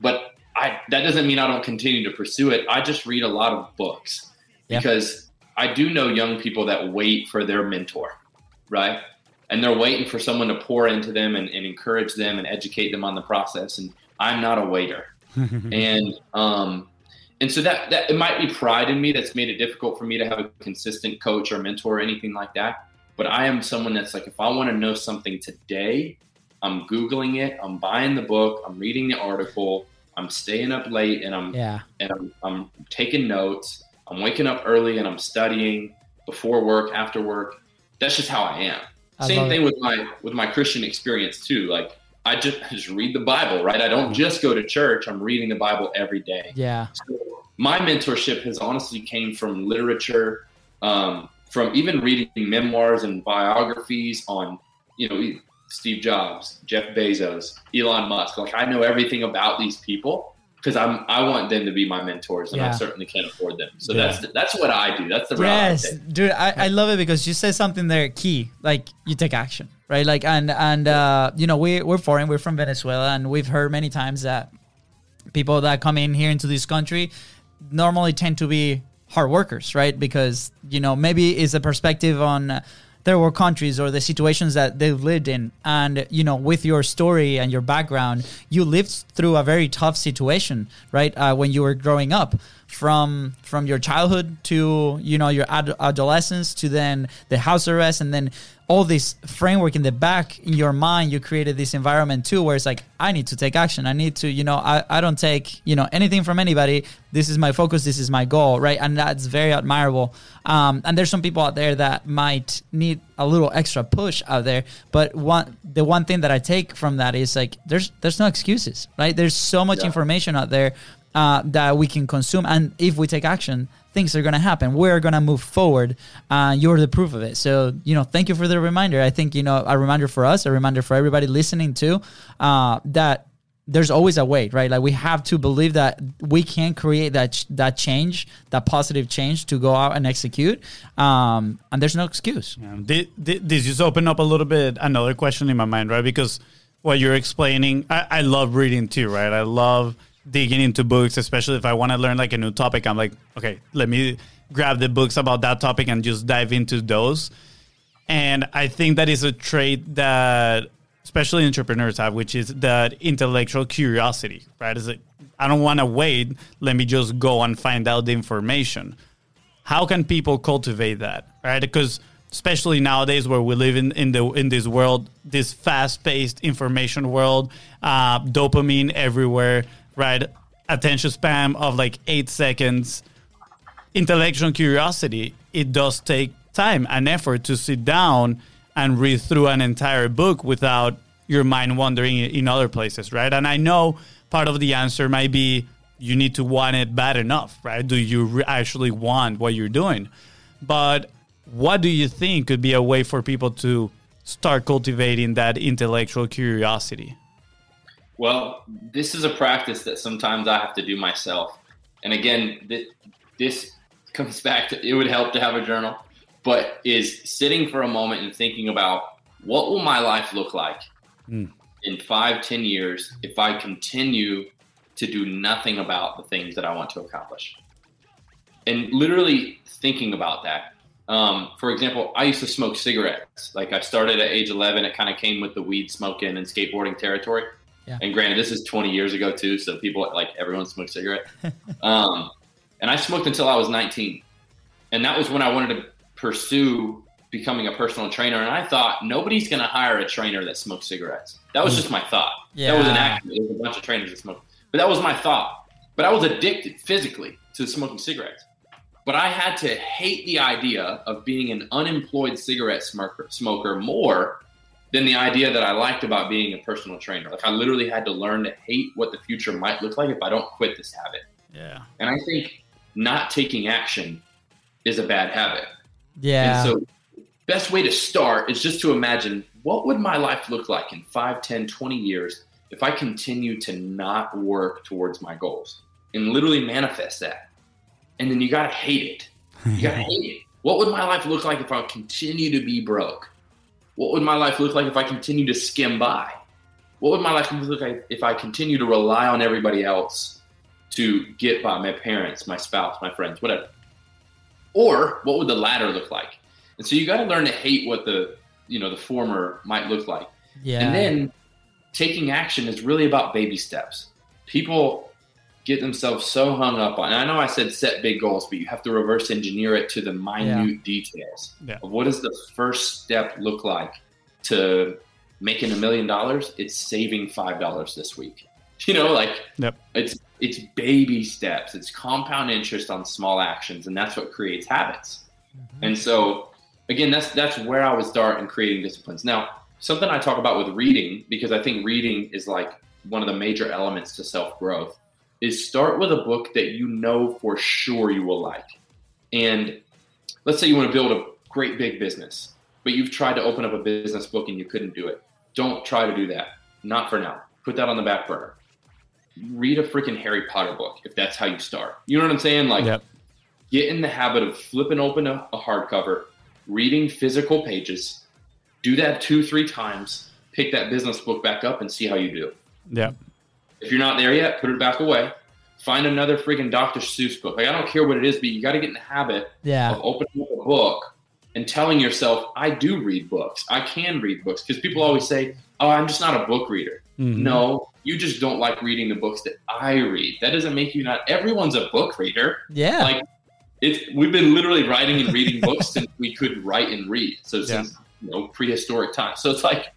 But I that doesn't mean I don't continue to pursue it. I just read a lot of books Yeah. because I do know young people that wait for their mentor, right? And they're waiting for someone to pour into them and, and encourage them and educate them on the process. And I'm not a waiter *laughs* and um, and so that that it might be pride in me that's made it difficult for me to have a consistent coach or mentor or anything like that. But I am someone that's like, if I want to know something today, I'm googling it, I'm buying the book, I'm reading the article, I'm staying up late, and I'm yeah, and I'm, I'm taking notes. I'm waking up early and I'm studying before work, after work. That's just how I am. I Same thing with my with my Christian experience too. Like I just I just read the Bible, right? I don't just go to church. I'm reading the Bible every day. yeah, So my mentorship has honestly came from literature, um, from even reading memoirs and biographies on, you know, Steve Jobs, Jeff Bezos, Elon Musk. Like I know everything about these people because I'm I want them to be my mentors, and Yeah. I certainly can't afford them. So Yeah. that's that's what I do. That's the route I yes, take. dude. I, I love it because you said something there key. Like you take action, right? Like and and uh, you know we we're foreign. We're from Venezuela, and we've heard many times that people that come in here into this country normally tend to be hard workers, right? Because you know maybe it's a perspective on uh, were countries or the situations that they've lived in, and you know with your story and your background, you lived through a very tough situation, right? Uh, when you were growing up, from from your childhood to you know your ad- adolescence to then the house arrest and then all this framework in the back in your mind you created this environment too where it's like i need to take action. I need to you know i, I don't take you know anything from anybody. This is my focus. This is my goal right? And that's very admirable. Um, and there's some people out there that might need a little extra push out there but one the one thing that i take from that is like there's there's no excuses right? There's so much Yeah. information out there uh, that we can consume. And if we take action, things are going to happen. We're going to move forward. Uh, you're the proof of it. So, you know, thank you for the reminder. I think, you know, a reminder for us, a reminder for everybody listening too, uh, that there's always a way, right? Like we have to believe that we can create that that change, that positive change to go out and execute. Um, and there's no excuse. Um, thi- thi- this just opened up a little bit another question in my mind, right? Because what you're explaining, I, I love reading too, right? I love digging into books, especially if I want to learn like a new topic. I'm like, okay, let me grab the books about that topic and just dive into those. And I think that is a trait that especially entrepreneurs have, which is that intellectual curiosity, right? Is like, I don't want to wait. Let me just go and find out the information how can people cultivate that right because especially nowadays where we live in, in the in this world this fast-paced information world uh, dopamine everywhere right? Attention span of like eight seconds. Intellectual curiosity it does take time and effort to sit down and read through an entire book without your mind wandering in other places right? And i know part of the answer might be you need to want it bad enough right? Do you re- actually want what you're doing? But what do you think could be a way for people to start cultivating that intellectual curiosity Well, this is a practice that sometimes I have to do myself. And again, th- this comes *laughs* back to it would help to have a journal, but is sitting for a moment and thinking about what will my life look like Mm. in five, ten years if I continue to do nothing about the things that I want to accomplish. And literally thinking about that. Um, for example, I used to smoke cigarettes. Like I started at age 11. It kind of came with the weed smoking and skateboarding territory. Yeah. And granted, this is 20 years ago too, so people like everyone smoked cigarette. *laughs* um, and I smoked until I was 19, and that was when I wanted to pursue becoming a personal trainer. And I thought nobody's going to hire a trainer that smokes cigarettes. That was just my thought. Yeah. That was an accident. There was a bunch of trainers that smoked, but that was my thought. But I was addicted physically to smoking cigarettes. But I had to hate the idea of being an unemployed cigarette smoker, smoker more than the idea that I liked about being a personal trainer. Like I literally had to learn to hate what the future might look like if I don't quit this habit. yeah And I think not taking action is a bad habit. Yeah. And so best way to start is just to imagine what would my life look like in 5, 10, 20 years if I continue to not work towards my goals and literally manifest that. And then you got to hate it. You got to *laughs* hate it. What would my life look like if I continue to be broke? What would my life look like if I continue to skim by? What would my life look like if I continue to rely on everybody else to get by my parents, my spouse, my friends, whatever? Or what would the latter look like? And so you got to learn to hate what the you know the former might look like. Yeah. And then taking action is really about baby steps. People get themselves so hung up on. And I know I said set big goals, but you have to reverse engineer it to the minute details Yeah. of what does the first step look like to making a million dollars. It's saving five dollars this week. *laughs* You know, like Yep. it's it's baby steps. It's compound interest on small actions, and that's what creates habits. Mm-hmm. And so, again, that's that's where I would start in creating disciplines. Now, something I talk about with reading because I think reading is like one of the major elements to self growth is start with a book that you know for sure you will like. And let's say you want to build a great big business, but you've tried to open up a business book and you couldn't do it. Don't try to do that. Not for now. Put that on the back burner. Read a freaking Harry Potter book if that's how you start. You know what I'm saying? Like Yep. get in the habit of flipping open a, a hardcover, reading physical pages. Do that two, three times. Pick that business book back up and see how you do. Yeah. If you're not there yet, put it back away. Find another freaking Dr. Seuss book. Like I don't care what it is, but you got to get in the habit Yeah. of opening up a book and telling yourself, "I do read books. I can read books." Because people always say, "Oh, I'm just not a book reader." Mhm. No, you just don't like reading the books that I read. That doesn't make you not. Everyone's a book reader Yeah. like it's we've been literally writing and reading books since we could write and read. So since you know prehistoric times. So it's like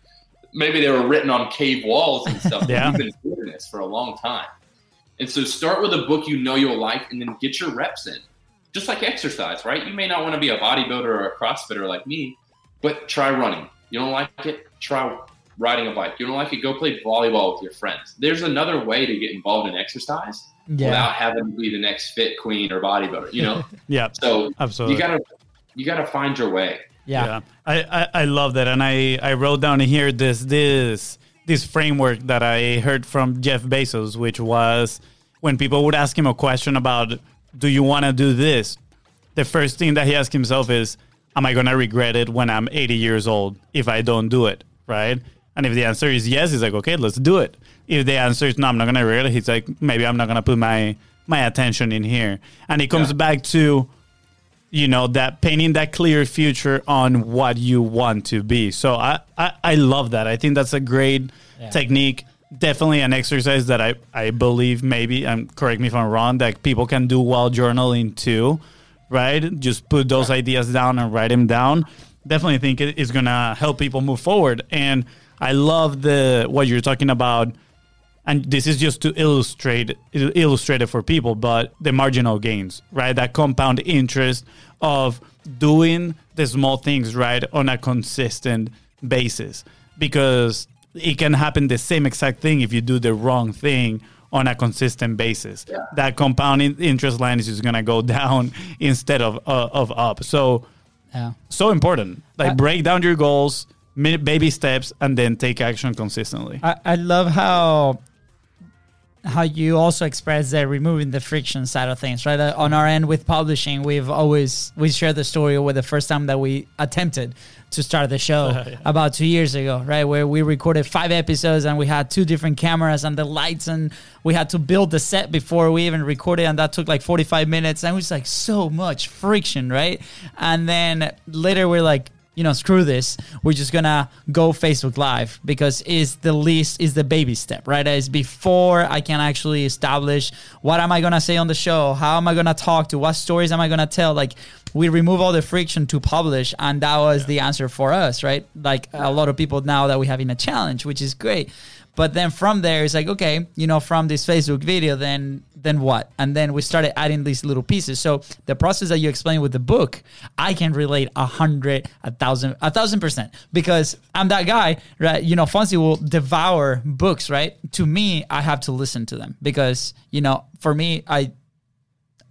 maybe they were written on cave walls and stuff. *laughs* Yeah. We've been doing this for a long time. And so start with a book you know you'll like and then get your reps in. Just like exercise, right? You may not want to be a bodybuilder or a CrossFitter like me, but try running. You don't like it? Try riding a bike. You don't like it? Go play volleyball with your friends. There's another way to get involved in exercise yeah. without having to be the next fit queen or bodybuilder, you know? *laughs* Yeah. so Absolutely. you gotta you gotta find your way. Yeah. I, I, I love that, and I, I wrote down here this this this framework that I heard from Jeff Bezos, which was when people would ask him a question about, "Do you want to do this?" The first thing that he asked himself is, "Am I gonna regret it when I'm 80 years old if I don't do it?" Right? And if the answer is yes, he's like, "Okay, let's do it." If the answer is no, I'm not gonna regret it. He's like, maybe I'm not gonna put my my attention in here. And it comes Yeah. back to you know that painting that clear future on what you want to be. So i i, I love that. I think that's a great Yeah. technique definitely an exercise that i i believe maybe and correct me if i'm wrong that people can do while journaling too right? Just put those ideas down and write them down. Definitely think it is gonna help people move forward. And i love the what you're talking about and this is just to illustrate il- illustrate it for people but the marginal gains right? That compound interest of doing the small things right on a consistent basis. Because it can happen the same exact thing if you do the wrong thing on a consistent basis. Yeah. that compound interest line is just going to go *laughs* down instead of uh, of up. So Yeah. so important. Like I- break down your goals baby steps and then take action consistently. I, I love how how you also express that removing the friction side of things, right? Uh, on our end with publishing, we've always we share the story with the first time that we attempted to start the show *laughs* about two years ago, right? Where we recorded five episodes and we had two different cameras and the lights and we had to build the set before we even recorded and that took like 45 minutes and it was like so much friction, right? And then later we're like, you know, screw this. We're just gonna go Facebook Live because is the least is the baby step, right? Is before I can actually establish what am I gonna say on the show, how am I gonna talk to, what stories am I gonna tell. Like we remove all the friction to publish, and that was the answer for us, right? Like a lot of people now that we have in a challenge, which is great. But then from there, it's like, okay, you know, from this Facebook video, then then what? And then we started adding these little pieces. So the process that you explained with the book, I can relate a hundred, a thousand, a thousand percent because I'm that guy, right? You know, Fonzie will devour books, right? To me, I have to listen to them because you know, for me, I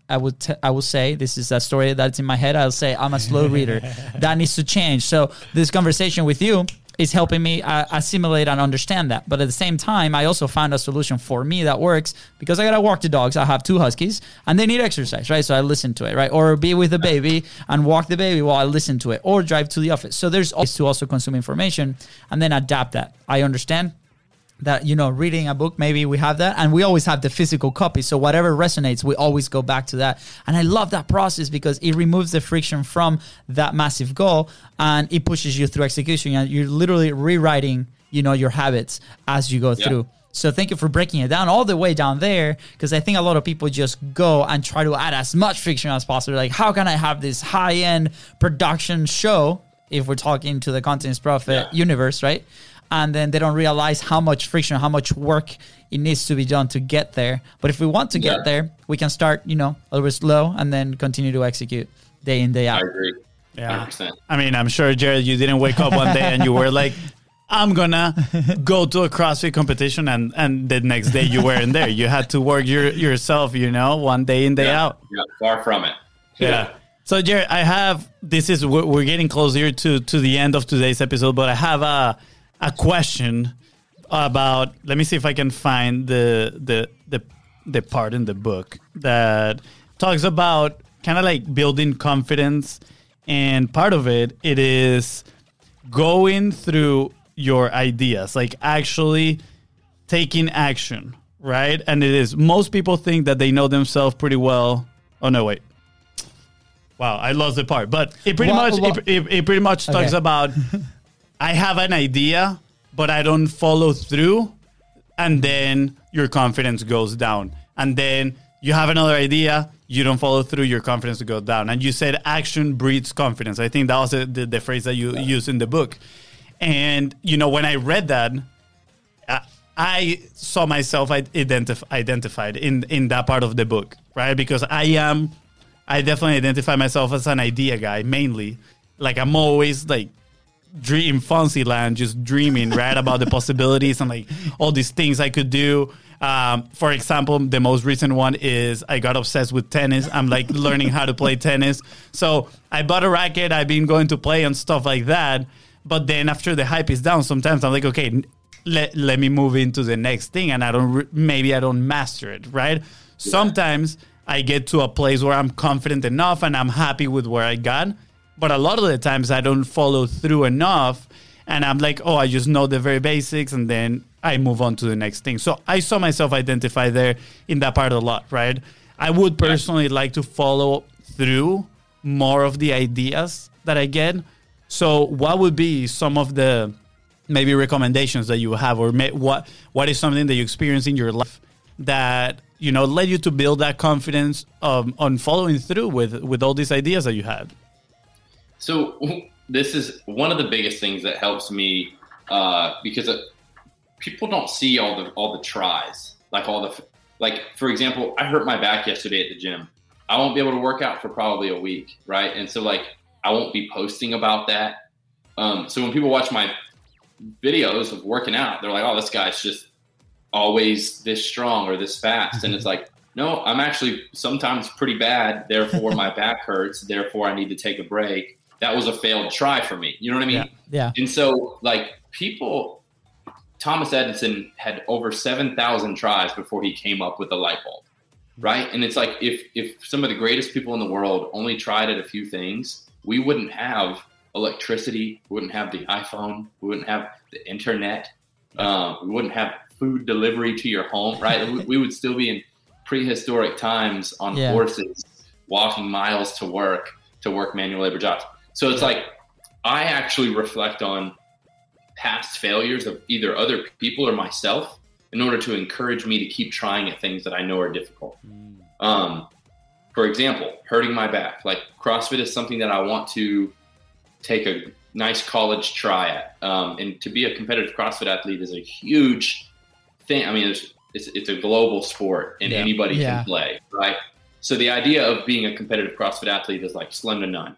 I would t- I will say this is a story that's in my head. I'll say I'm a slow reader. *laughs* that needs to change. So this conversation with you is helping me uh, assimilate and understand that. But at the same time, I also found a solution for me that works because I gotta walk the dogs. I have two huskies and they need exercise, right? So I listen to it, right? Or be with the baby and walk the baby while I listen to it, or drive to the office. So there's always to also consume information and then adapt that. I understand that you know reading a book maybe we have that and we always have the physical copy so whatever resonates we always go back to that and i love that process because it removes the friction from that massive goal and it pushes you through execution and you're literally rewriting you know your habits as you go Yeah. through so thank you for breaking it down all the way down there because I think a lot of people just go and try to add as much friction as possible. Like, how can I have this high end production show if we're talking to the Content Is Profit Yeah. universe, right? And then they don't realize how much friction, how much work it needs to be done to get there. But if we want to get Yeah. there, we can start, you know, a little bit slow and then continue to execute day in, day out. I agree. Yeah. 100%. I mean, I'm sure, Jared, you didn't wake up one day and you were like, I'm gonna go to a CrossFit competition, and and the next day you weren't there. You had to work your yourself, you know, one day in day Yeah. out. Yeah, far from it. Yeah. So, Jared, I have this is we're, we're getting closer to to the end of today's episode, but I have a a question about. Let me see if I can find the the the the part in the book that talks about kind of like building confidence, and part of it it is going through your ideas, like actually taking action, right? And it is most people think that they know themselves pretty well. Oh no, wait. Wow, I lost the part, but it pretty Wha- much wha- it, it, it pretty much talks Okay. about *laughs* I have an idea, but I don't follow through, and then your confidence goes down, and then you have another idea, you don't follow through, your confidence goes down, and you said action breeds confidence. I think that was the, the, the phrase that you used in the book, and you know when I read that, I- I saw myself identif- identified in in that part of the book, right? Because I am, I definitely identify myself as an idea guy mainly. Like I'm always like dream fancy land, just dreaming, right, about the possibilities and like all these things I could do. Um, for example, the most recent one is I got obsessed with tennis. I'm like learning how to play tennis. So I bought a racket. I've been going to play and stuff like that. But then after the hype is down, sometimes I'm like, okay, let, let me move into the next thing. And I don't, re- maybe I don't master it, right? Sometimes I get to a place where I'm confident enough and I'm happy with where I got. But a lot of the times I don't follow through enough. And I'm like, oh, I just know the very basics. And then I move on to the next thing. So I saw myself identify there in that part a lot, right? I would personally like to follow through more of the ideas that I get. So, what would be some of the maybe recommendations that you have, or may, what what is something that you experience in your life that you know led you to build that confidence um, on following through with with all these ideas that you had? So this is one of the biggest things that helps me uh, because uh, people don't see all the all the tries, like all the like. For example, I hurt my back yesterday at the gym. I won't be able to work out for probably a week, right? And so like I won't be posting about that. Um, so when people watch my videos of working out, they're like, "Oh, this guy's just always this strong or this fast," and it's like. No, I'm actually sometimes pretty bad. Therefore, my back hurts. Therefore, I need to take a break that was a failed try for me. You know what I mean? Yeah. And so, like, people, Thomas Edison had over 7,000 tries before he came up with the light bulb, right? And it's like, if, if some of the greatest people in the world only tried at a few things, we wouldn't have electricity, we wouldn't have the iPhone, we wouldn't have the internet, um, we wouldn't have food delivery to your home, right? we, we would still be in prehistoric times on Yeah. horses, walking miles to work to work manual labor jobs. So it's like I actually reflect on past failures of either other people or myself in order to encourage me to keep trying at things that I know are difficult. Um, for example, hurting my back. Like CrossFit is something that I want to take a nice college try at. Um, and to be a competitive CrossFit athlete is a huge thing. I mean, it's, it's, it's a global sport and Yeah. anybody Yeah. can play, right? So the idea of being a competitive CrossFit athlete is like slim to none.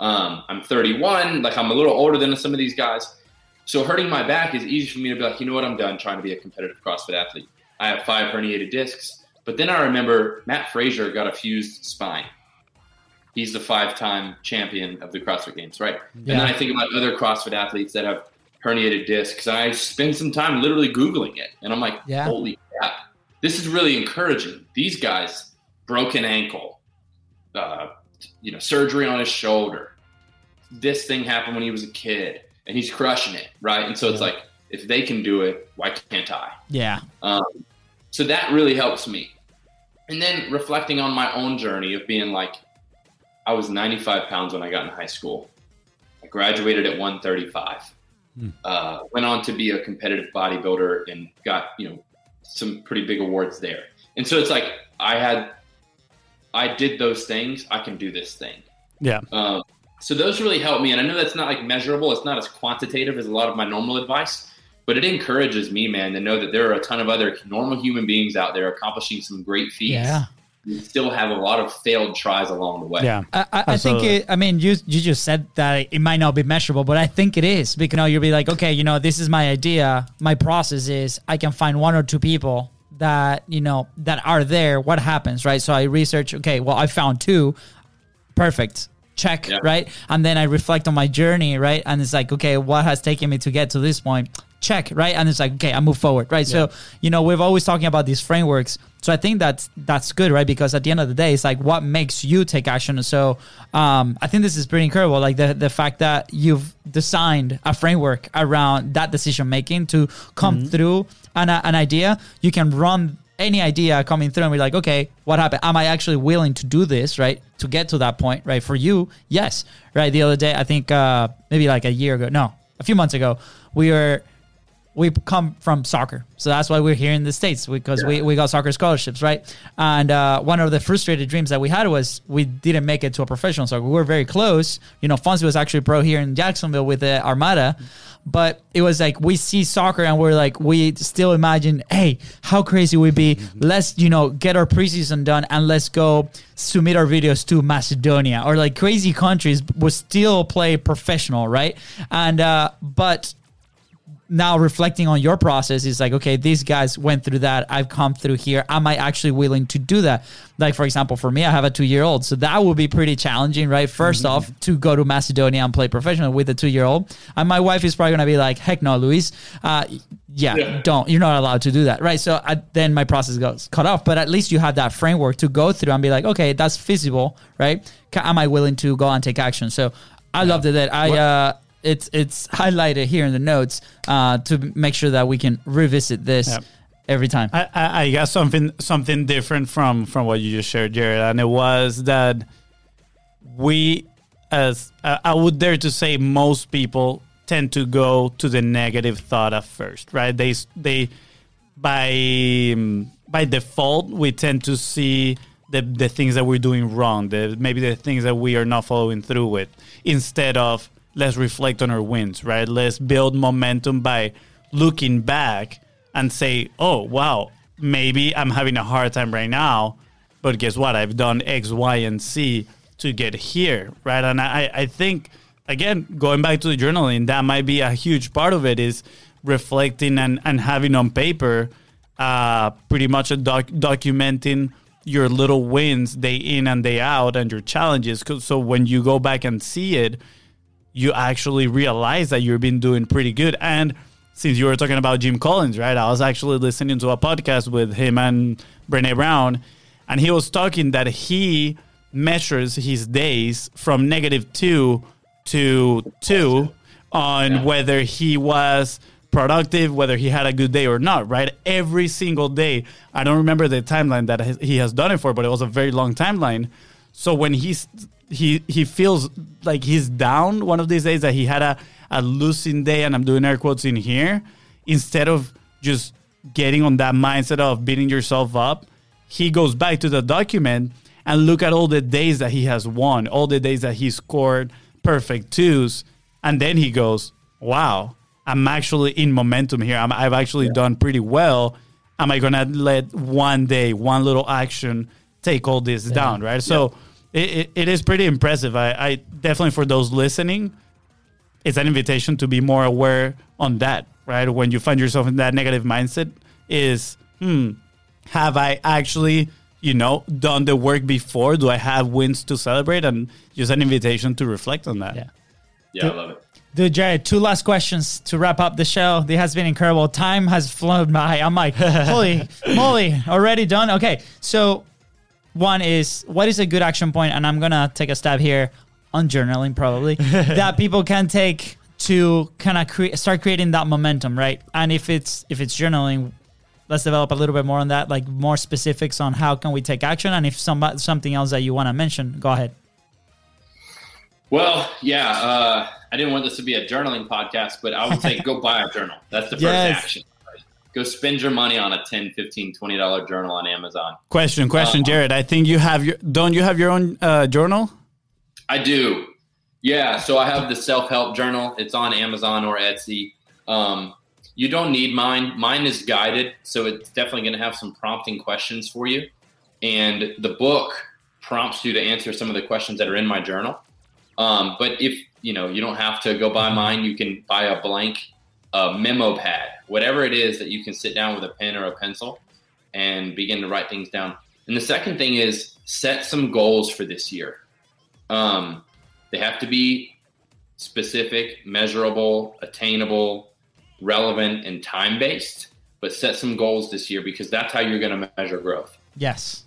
Um, I'm 31, like I'm a little older than some of these guys. So hurting my back is easy for me to be like, you know what, I'm done trying to be a competitive CrossFit athlete. I have five herniated discs. But then I remember Mat Fraser got a fused spine. He's the five time champion of the CrossFit Games, right? Yeah. And then I think about other CrossFit athletes that have herniated discs. I spend some time literally Googling it. And I'm like, Yeah. holy crap, this is really encouraging. These guys, broken ankle, uh, you know, surgery on his shoulder. This thing happened when he was a kid and he's crushing it, right? And so it's like, if they can do it, why can't I? Yeah. Um, so that really helps me. And then reflecting on my own journey of being like, I was 95 pounds when I got in high school. I graduated at 135. Hmm. Uh, went on to be a competitive bodybuilder and got you know some pretty big awards there. And so it's like I had, I did those things. I can do this thing. Yeah. Um, so those really help me, and I know that's not like measurable. It's not as quantitative as a lot of my normal advice, but it encourages me, man, to know that there are a ton of other normal human beings out there accomplishing some great feats. Yeah. You still have a lot of failed tries along the way. Yeah. I, I, I think it. I mean, you you just said that it might not be measurable, but I think it is because you know, you'll be like, okay, you know, this is my idea. My process is I can find one or two people that you know that are there. What happens, right? So I research. Okay, well, I found two. Perfect. Check, Yeah. right? And then I reflect on my journey, right? And it's like, okay, what has taken me to get to this point? Check, right? And it's like, okay, I move forward, right? So, you know, we've always talking about these frameworks. So I think that's that's good, right? Because at the end of the day, it's like what makes you take action. So um, I think this is pretty incredible. Like the the fact that you've designed a framework around that decision making to come through an, an idea, you can run any idea coming through and be like, okay, what happened? Am I actually willing to do this, right? To get to that point, right? For you, yes, right? The other day, I think uh, maybe like a year ago, no, a few months ago, we were we come from soccer, so that's why we're here in the states because we, we got soccer scholarships, right? And uh, one of the frustrated dreams that we had was we didn't make it to a professional soccer. We were very close. You know, Fonzie was actually pro here in Jacksonville with the Armada, but it was like we see soccer and we're like we still imagine, hey, how crazy would it be? Let's you know get our preseason done and let's go submit our videos to Macedonia or like crazy countries would still play professional, right? And uh, but now reflecting on your process is like okay these guys went through that. I've come through here. Am i actually willing to do that? Like for example for me i have a two year old so that would be pretty challenging right? 1st off to go to macedonia and play professional with a two year old and my wife is probably going to be like heck no luis. Uh, yeah, Yeah. don't you're not allowed to do that right? So I, then my process goes cut off. But at least you have that framework to go through and be like okay that's feasible right? Am i willing to go and take action? So i love that i uh it's it's highlighted here in the notes uh, to make sure that we can revisit this Yep. every time. I, I, I got something something different from from what you just shared, Jared, and it was that we, as I I would dare to say, most people tend to go to the negative thought at first, right? They they by um, by default we tend to see the the things that we're doing wrong, the maybe the things that we are not following through with, instead of let's reflect on our wins, right? Let's build momentum by looking back and say, oh wow, maybe I'm having a hard time right now, but guess what? I've done X, Y, and Z to get here, right? And I, I think again, going back to the journaling, that might be a huge part of it is reflecting and, and having on paper uh, pretty much doc- documenting your little wins day in and day out and your challenges. So when you go back and see it, you actually realize that you've been doing pretty good. And since you were talking about Jim Collins, right? I was actually listening to a podcast with him and Brene Brown, and he was talking that he measures his days from negative two to two on Yeah. whether he was productive, whether he had a good day or not, right? Every single day. I don't remember the timeline that he has done it for, but it was a very long timeline. So when he's he he feels like he's down one of these days that he had a, a losing day and I'm doing air quotes in here, instead of just getting on that mindset of beating yourself up, he goes back to the document and look at all the days that he has won, all the days that he scored perfect twos, and then he goes, "Wow, I'm actually in momentum here. I'm, I've actually done pretty well. Am I gonna let one day, one little action take all this down, right?" So it, it, it is pretty impressive. I, I definitely for those listening, it's an invitation to be more aware on that, right? When you find yourself in that negative mindset, is hmm, have I actually, you know, done the work before? Do I have wins to celebrate? And just an invitation to reflect on that. Yeah. Yeah, I love it. Dude, Jared, two last questions to wrap up the show. This has been incredible. Time has flown by. I'm like, *laughs* holy moly, already done? Okay, so one is what is a good action? And I'm going to take a stab here on journaling, probably, *laughs* that people can take to kind of cre- start creating that momentum, right? And if it's if it's journaling, let's develop a little bit more on that, like more specifics on how can we take action. And if some, something else that you want to mention, go ahead. Well, yeah, uh, I didn't want this to be a journaling podcast, but I would say go buy a journal. That's the first Yes. action. Go spend your money on a 10 15 $20 journal on Amazon. Question, question, Uh, Jared. I think you have your. Don't you have your own uh, journal? I do. Yeah, so I have the self help journal. It's on Amazon or Etsy. Um, you don't need mine. Mine is guided, so it's definitely going to have some prompting questions for you. And the book prompts you to answer some of the questions that are in my journal. Um, but if you know you don't have to go buy mine, you can buy a blank uh, memo pad, whatever it is that you can sit down with a pen or a pencil and begin to write things down. And the second thing is set some goals for this year. Um, they have to be specific, measurable, attainable, relevant, and time based. But set some goals this year because that's how you're going to measure growth. Yes.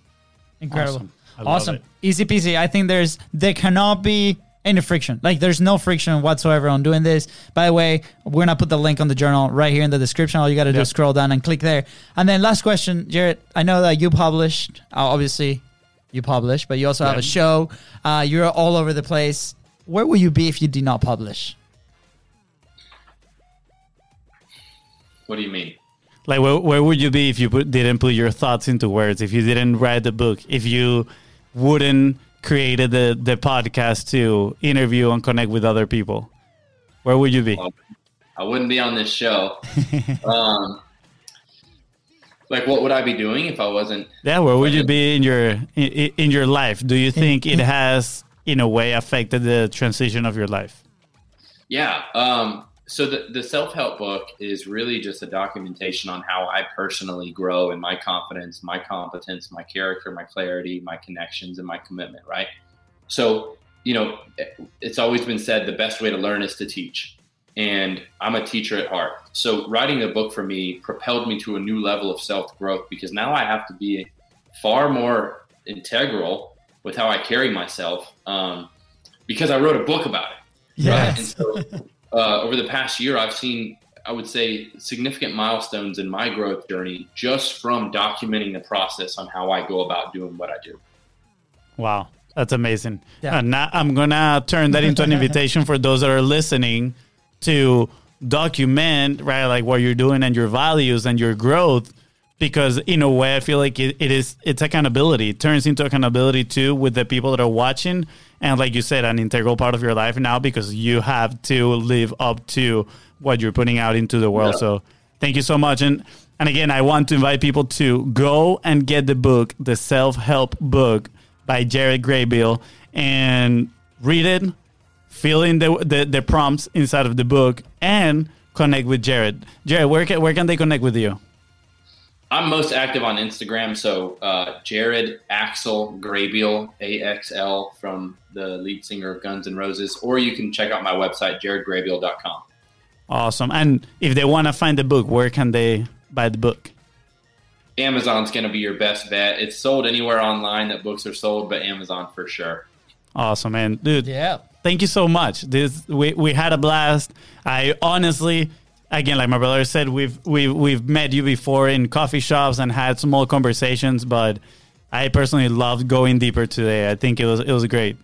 Incredible. Awesome. Awesome. Easy peasy. I think there's there cannot be any friction. Like there's no friction whatsoever on doing this. By the way, we're gonna put the link on the journal right here in the description. All you gotta do is scroll down and click there. And then last question, Jared. I know that you published uh, obviously you publish, but you also have a show. Uh, you're all over the place. Where would you be if you did not publish? What do you mean? Like, where, where would you be if you put, didn't put your thoughts into words? If you didn't write the book? If you wouldn't created the the podcast to interview and connect with other people? Where would you be? I wouldn't be on this show. *laughs* um, like, what would I be doing if I wasn't? Yeah, where would you be in your in, in your life? Do you think it *laughs* has, in a way, affected the transition of your life? Yeah. Um, so the, the self help book is really just a documentation on how I personally grow in my confidence, my competence, my character, my clarity, my connections, and my commitment, right? So, you know, it's always been said the best way to learn is to teach. And I'm a teacher at heart. So, writing a book for me propelled me to a new level of self growth because now I have to be far more integral with how I carry myself um, because I wrote a book about it. Right. And so uh, over the past year, I've seen, I would say, significant milestones in my growth journey just from documenting the process on how I go about doing what I do. Wow, that's amazing. Yeah. And now I'm gonna turn that into an invitation for those that are listening to document right like what you're doing and your values and your growth because in a way i feel like it, it is it's accountability it turns into accountability too with the people that are watching and like you said an integral part of your life now because you have to live up to what you're putting out into the world. Yeah. so thank you so much. And and again i want to invite people to go and get the book the self-help book by jared graybiel and read it fill in the, the the prompts inside of the book and connect with jared. Jared where can, where can they connect with you I'm most active on Instagram. So uh, Jared Axel Graybiel, AXL, from the lead singer of Guns N' Roses. Or you can check out my website, jaredgraybiel.com. awesome and if they want to find the book where can they buy the book Amazon's going to be your best bet. It's sold anywhere online that books are sold, but Amazon for sure. awesome man dude Yeah. thank you so much. This we, we had a blast. I honestly, again, like my brother said, we've we've we've met you before in coffee shops and had small conversations, but I personally loved going deeper today. I think it was it was great.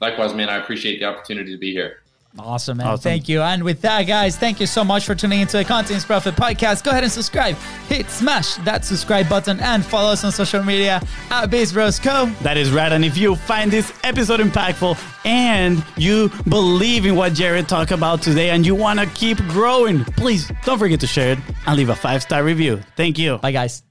Likewise, man, I appreciate the opportunity to be here. Awesome, man. Awesome. Thank you. And with that, guys, thank you so much for tuning into the Content Is Profit Podcast. Go ahead and subscribe. Hit smash that subscribe button and follow us on social media at Base Bros Co. That is right. And if you find this episode impactful and you believe in what Jared talked about today and you want to keep growing, please don't forget to share it and leave a five star review. Thank you. Bye, guys.